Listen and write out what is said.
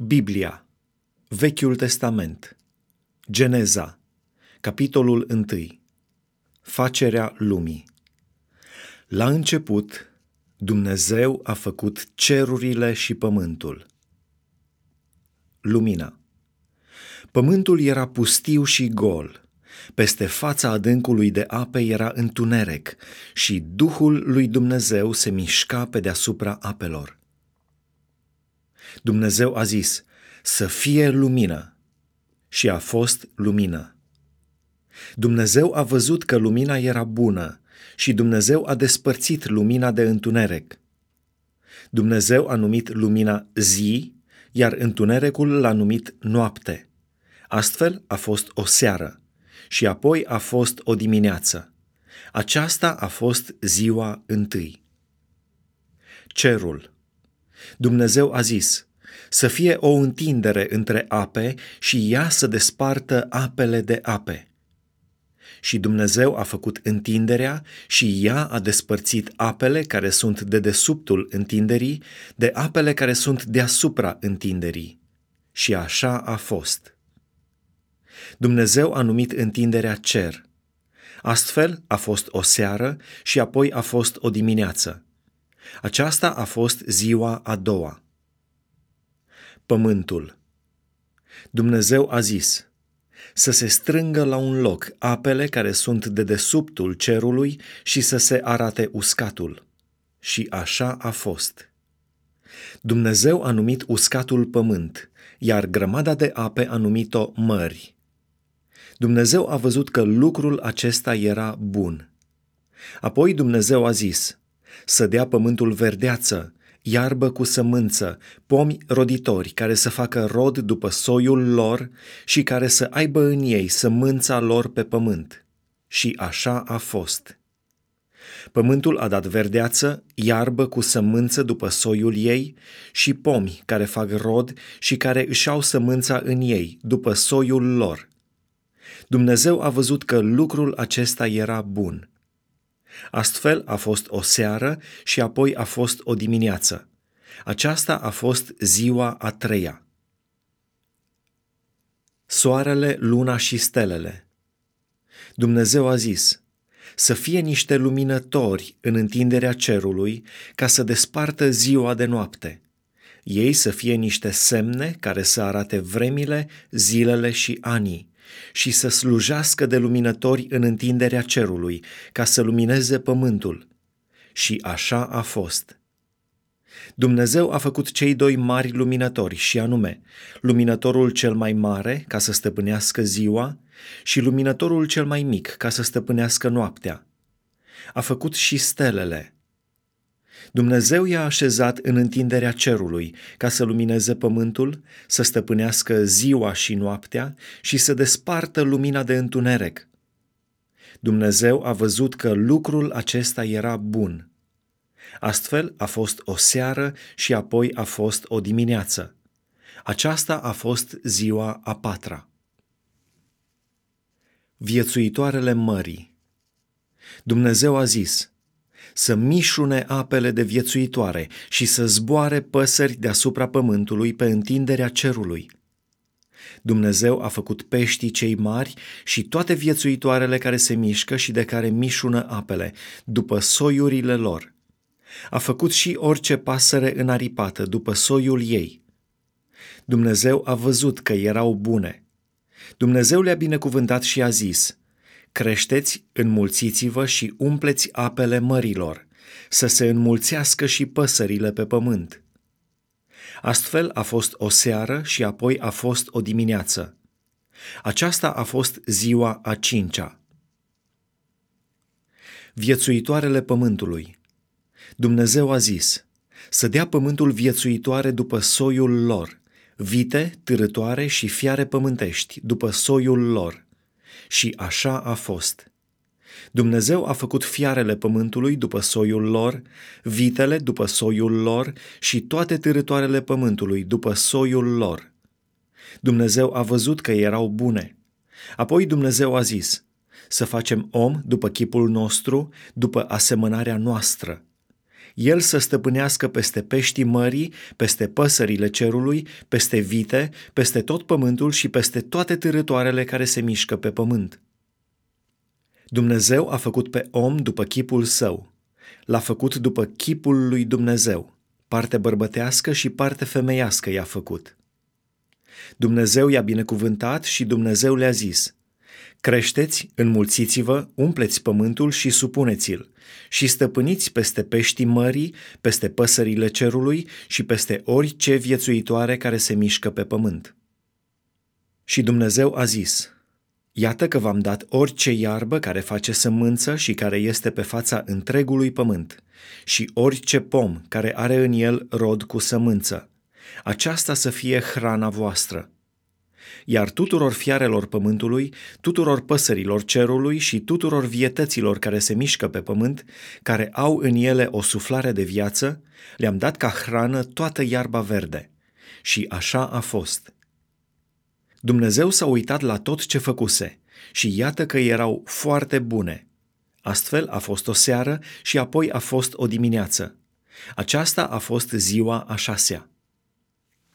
Biblia, Vechiul Testament, Geneza, capitolul 1, Facerea lumii. La început, Dumnezeu a făcut cerurile și pământul. Lumina. Pământul era pustiu și gol. Peste fața adâncului de ape era întuneric și Duhul lui Dumnezeu se mișca pe deasupra apelor. Dumnezeu a zis, să fie lumină și a fost lumină. Dumnezeu a văzut că lumina era bună și Dumnezeu a despărțit lumina de întuneric. Dumnezeu a numit lumina zi, iar întunericul l-a numit noapte. Astfel a fost o seară și apoi a fost o dimineață. Aceasta a fost ziua întâi. Cerul. Dumnezeu a zis, să fie o întindere între ape și ea să despartă apele de ape. Și Dumnezeu a făcut întinderea și ea a despărțit apele care sunt de desubtul întinderii de apele care sunt deasupra întinderii. Și așa a fost. Dumnezeu a numit întinderea cer. Astfel a fost o seară și apoi a fost o dimineață. Aceasta a fost ziua a doua pământul. Dumnezeu a zis, să se strângă la un loc apele care sunt de desubtul cerului și să se arate uscatul. Și așa a fost. Dumnezeu a numit uscatul pământ, iar grămada de ape a numit-o mări. Dumnezeu a văzut că lucrul acesta era bun. Apoi Dumnezeu a zis, să dea pământul verdeață, iarbă cu sămânță, pomi roditori care să facă rod după soiul lor și care să aibă în ei sămânța lor pe pământ. Și așa a fost. Pământul a dat verdeață, iarbă cu sămânță după soiul ei și pomi care fac rod și care își au sămânța în ei, după soiul lor. Dumnezeu a văzut că lucrul acesta era bun. Astfel a fost o seară și apoi a fost o dimineață. Aceasta a fost ziua a treia. Soarele, luna și stelele. Dumnezeu a zis, să fie niște luminători în întinderea cerului ca să despartă ziua de noapte. Ei să fie niște semne care să arate vremile, zilele și anii și să slujească de luminători în întinderea cerului, ca să lumineze pământul. Și așa a fost. Dumnezeu a făcut cei doi mari luminători, și anume, luminătorul cel mai mare, ca să stăpânească ziua, și luminătorul cel mai mic, ca să stăpânească noaptea. A făcut și stelele, Dumnezeu i-a așezat în întinderea cerului ca să lumineze pământul, să stăpânească ziua și noaptea și să despartă lumina de întuneric. Dumnezeu a văzut că lucrul acesta era bun. Astfel a fost o seară și apoi a fost o dimineață. Aceasta a fost ziua a patra. Viețuitoarele mării Dumnezeu a zis – să mișune apele de viețuitoare și să zboare păsări deasupra pământului pe întinderea cerului. Dumnezeu a făcut peștii cei mari și toate viețuitoarele care se mișcă și de care mișună apele, după soiurile lor. A făcut și orice pasăre înaripată, după soiul ei. Dumnezeu a văzut că erau bune. Dumnezeu le-a binecuvântat și a zis – Creșteți, înmulțiți-vă și umpleți apele mărilor, să se înmulțească și păsările pe pământ. Astfel a fost o seară și apoi a fost o dimineață. Aceasta a fost ziua a cincea. Viețuitoarele pământului. Dumnezeu a zis, să dea pământul viețuitoare după soiul lor, vite, târătoare și fiare pământești, după soiul lor – și așa a fost. Dumnezeu a făcut fiarele pământului după soiul lor, vitele după soiul lor și toate târătoarele pământului după soiul lor. Dumnezeu a văzut că erau bune. Apoi Dumnezeu a zis, să facem om după chipul nostru, după asemănarea noastră. El să stăpânească peste peștii mării, peste păsările cerului, peste vite, peste tot pământul și peste toate târătoarele care se mișcă pe pământ. Dumnezeu a făcut pe om după chipul său. L-a făcut după chipul lui Dumnezeu. Parte bărbătească și parte femeiască i-a făcut. Dumnezeu i-a binecuvântat și Dumnezeu le-a zis, Creșteți, înmulțiți-vă, umpleți pământul și supuneți-l, și stăpâniți peste peștii mării, peste păsările cerului și peste orice viețuitoare care se mișcă pe pământ. Și Dumnezeu a zis, Iată că v-am dat orice iarbă care face sămânță și care este pe fața întregului pământ, și orice pom care are în el rod cu sămânță. Aceasta să fie hrana voastră. Iar tuturor fiarelor pământului, tuturor păsărilor cerului și tuturor vietăților care se mișcă pe pământ, care au în ele o suflare de viață, le-am dat ca hrană toată iarba verde. Și așa a fost. Dumnezeu s-a uitat la tot ce făcuse și iată că erau foarte bune. Astfel a fost o seară și apoi a fost o dimineață. Aceasta a fost ziua a șasea.